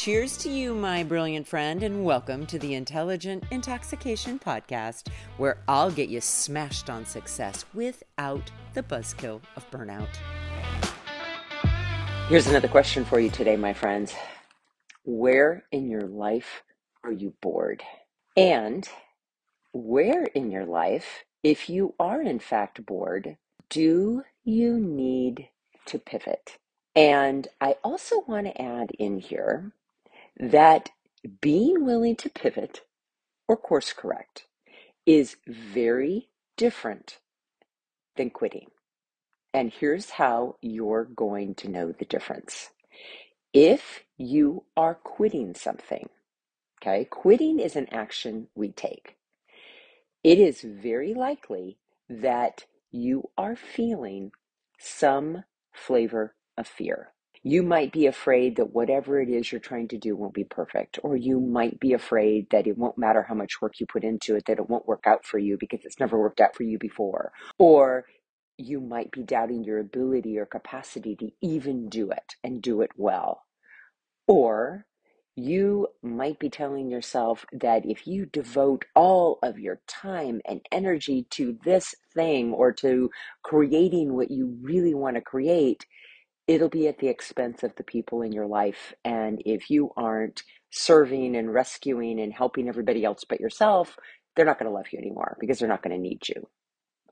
Cheers to you, my brilliant friend, and welcome to the Intelligent Intoxication Podcast, where I'll get you smashed on success without the buzzkill of burnout. Here's another question for you today, my friends. Where in your life are you bored? And where in your life, if you are in fact bored, do you need to pivot? And I also want to add in here that being willing to pivot or course correct is very different than quitting. And here's how you're going to know the difference. If you are quitting something, okay, quitting is an action we take. It is very likely that you are feeling some flavor of fear. You might be afraid that whatever it is you're trying to do won't be perfect, or you might be afraid that it won't matter how much work you put into it, that it won't work out for you because it's never worked out for you before. Or you might be doubting your ability or capacity to even do it and do it well. Or you might be telling yourself that if you devote all of your time and energy to this thing or to creating what you really want to create, it'll be at the expense of the people in your life. And if you aren't serving and rescuing and helping everybody else but yourself, they're not going to love you anymore because they're not going to need you.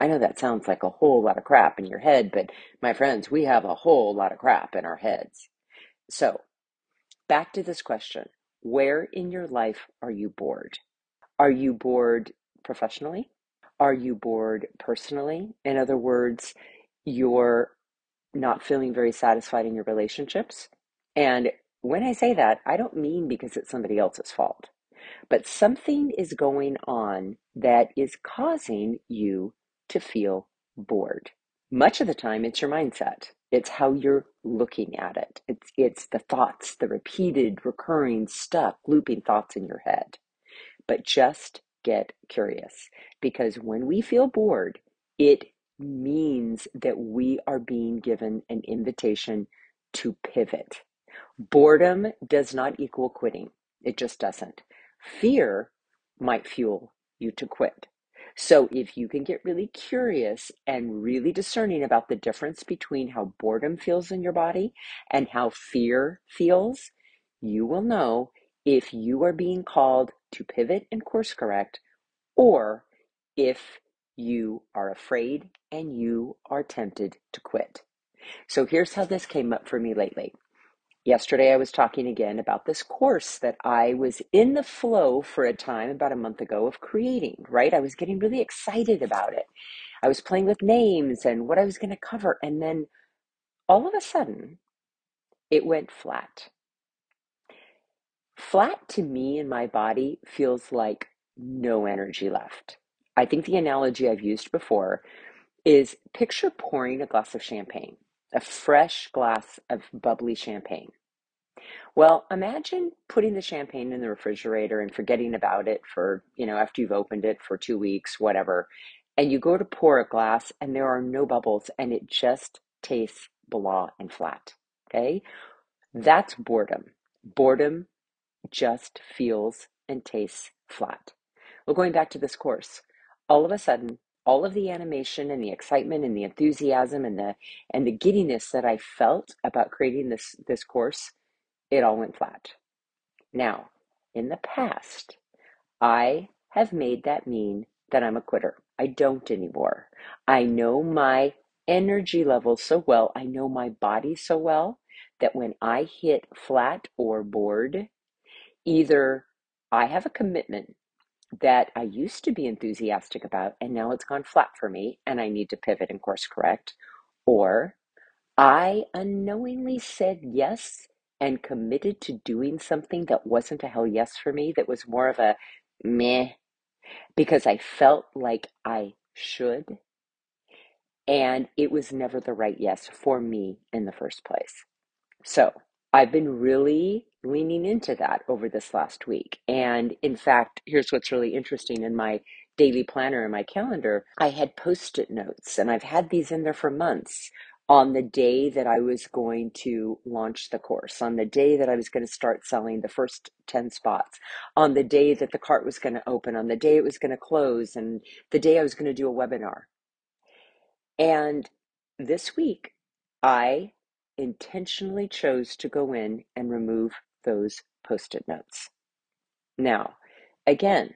I know that sounds like a whole lot of crap in your head, but my friends, we have a whole lot of crap in our heads. So, back to this question Where in your life are you bored? Are you bored professionally? Are you bored personally? In other words, you're not feeling very satisfied in your relationships. And when I say that, I don't mean because it's somebody else's fault, but something is going on that is causing you to feel bored. Much of the time, it's your mindset. It's how you're looking at it. It's, it's the thoughts, the repeated, recurring, stuck, looping thoughts in your head. But just get curious because when we feel bored, it means that we are being given an invitation to pivot. Boredom does not equal quitting, it just doesn't. Fear might fuel you to quit. So, if you can get really curious and really discerning about the difference between how boredom feels in your body and how fear feels, you will know if you are being called to pivot and course correct or if you are afraid and you are tempted to quit. So here's how this came up for me lately. Yesterday, I was talking again about this course that I was in the flow for a time about a month ago of creating, right? I was getting really excited about it. I was playing with names and what I was going to cover. And then all of a sudden, it went flat. Flat to me in my body feels like no energy left. I think the analogy I've used before is picture pouring a glass of champagne, a fresh glass of bubbly champagne. Well, imagine putting the champagne in the refrigerator and forgetting about it for, you know, after you've opened it for two weeks, whatever. And you go to pour a glass and there are no bubbles and it just tastes blah and flat. Okay. That's boredom. Boredom just feels and tastes flat. Well, going back to this course, all of a sudden, all of the animation and the excitement and the enthusiasm and the and the giddiness that I felt about creating this this course, it all went flat. Now, in the past, I have made that mean that I'm a quitter. I don't anymore. I know my energy levels so well, I know my body so well that when I hit flat or bored, either I have a commitment that I used to be enthusiastic about and now it's gone flat for me and I need to pivot and course correct. Or I unknowingly said yes and committed to doing something that wasn't a hell yes for me, that was more of a meh, because I felt like I should. And it was never the right yes for me in the first place. So I've been really leaning into that over this last week. And in fact, here's what's really interesting in my daily planner and my calendar I had post it notes, and I've had these in there for months on the day that I was going to launch the course, on the day that I was going to start selling the first 10 spots, on the day that the cart was going to open, on the day it was going to close, and the day I was going to do a webinar. And this week, I intentionally chose to go in and remove those post it notes. Now, again,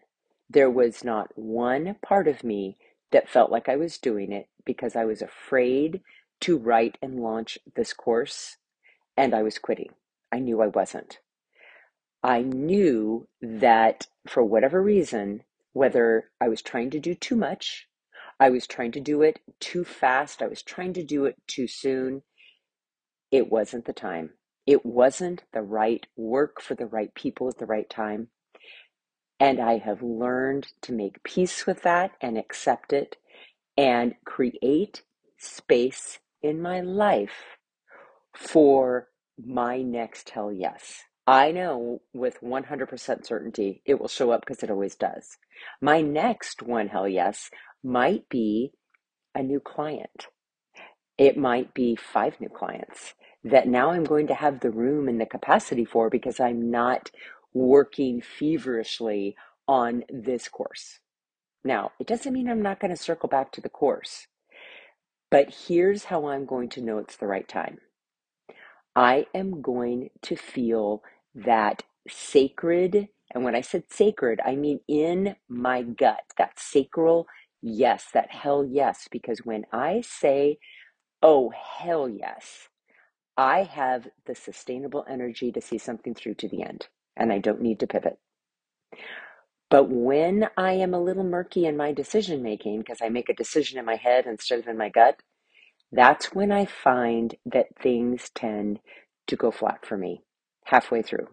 there was not one part of me that felt like I was doing it because I was afraid to write and launch this course and I was quitting. I knew I wasn't. I knew that for whatever reason, whether I was trying to do too much, I was trying to do it too fast, I was trying to do it too soon, it wasn't the time. It wasn't the right work for the right people at the right time. And I have learned to make peace with that and accept it and create space in my life for my next hell yes. I know with 100% certainty it will show up because it always does. My next one hell yes might be a new client. It might be five new clients that now I'm going to have the room and the capacity for because I'm not working feverishly on this course. Now, it doesn't mean I'm not going to circle back to the course, but here's how I'm going to know it's the right time. I am going to feel that sacral, and when I said sacral, I mean in my gut, that sacral yes, that hell yes, because when I say, oh, hell yes, I have the sustainable energy to see something through to the end, and I don't need to pivot. But when I am a little murky in my decision making, because I make a decision in my head instead of in my gut, that's when I find that things tend to go flat for me halfway through.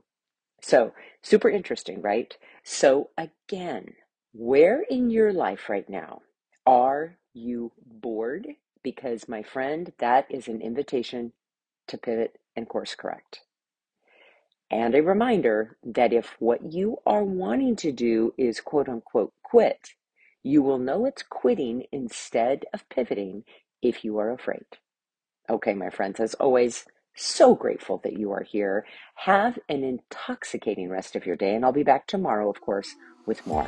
So, super interesting, right? So, again, where in your life right now are you bored? Because, my friend, that is an invitation to pivot and course correct. And a reminder that if what you are wanting to do is quote unquote quit, you will know it's quitting instead of pivoting if you are afraid. Okay, my friends, as always, so grateful that you are here. Have an intoxicating rest of your day, and I'll be back tomorrow, of course, with more.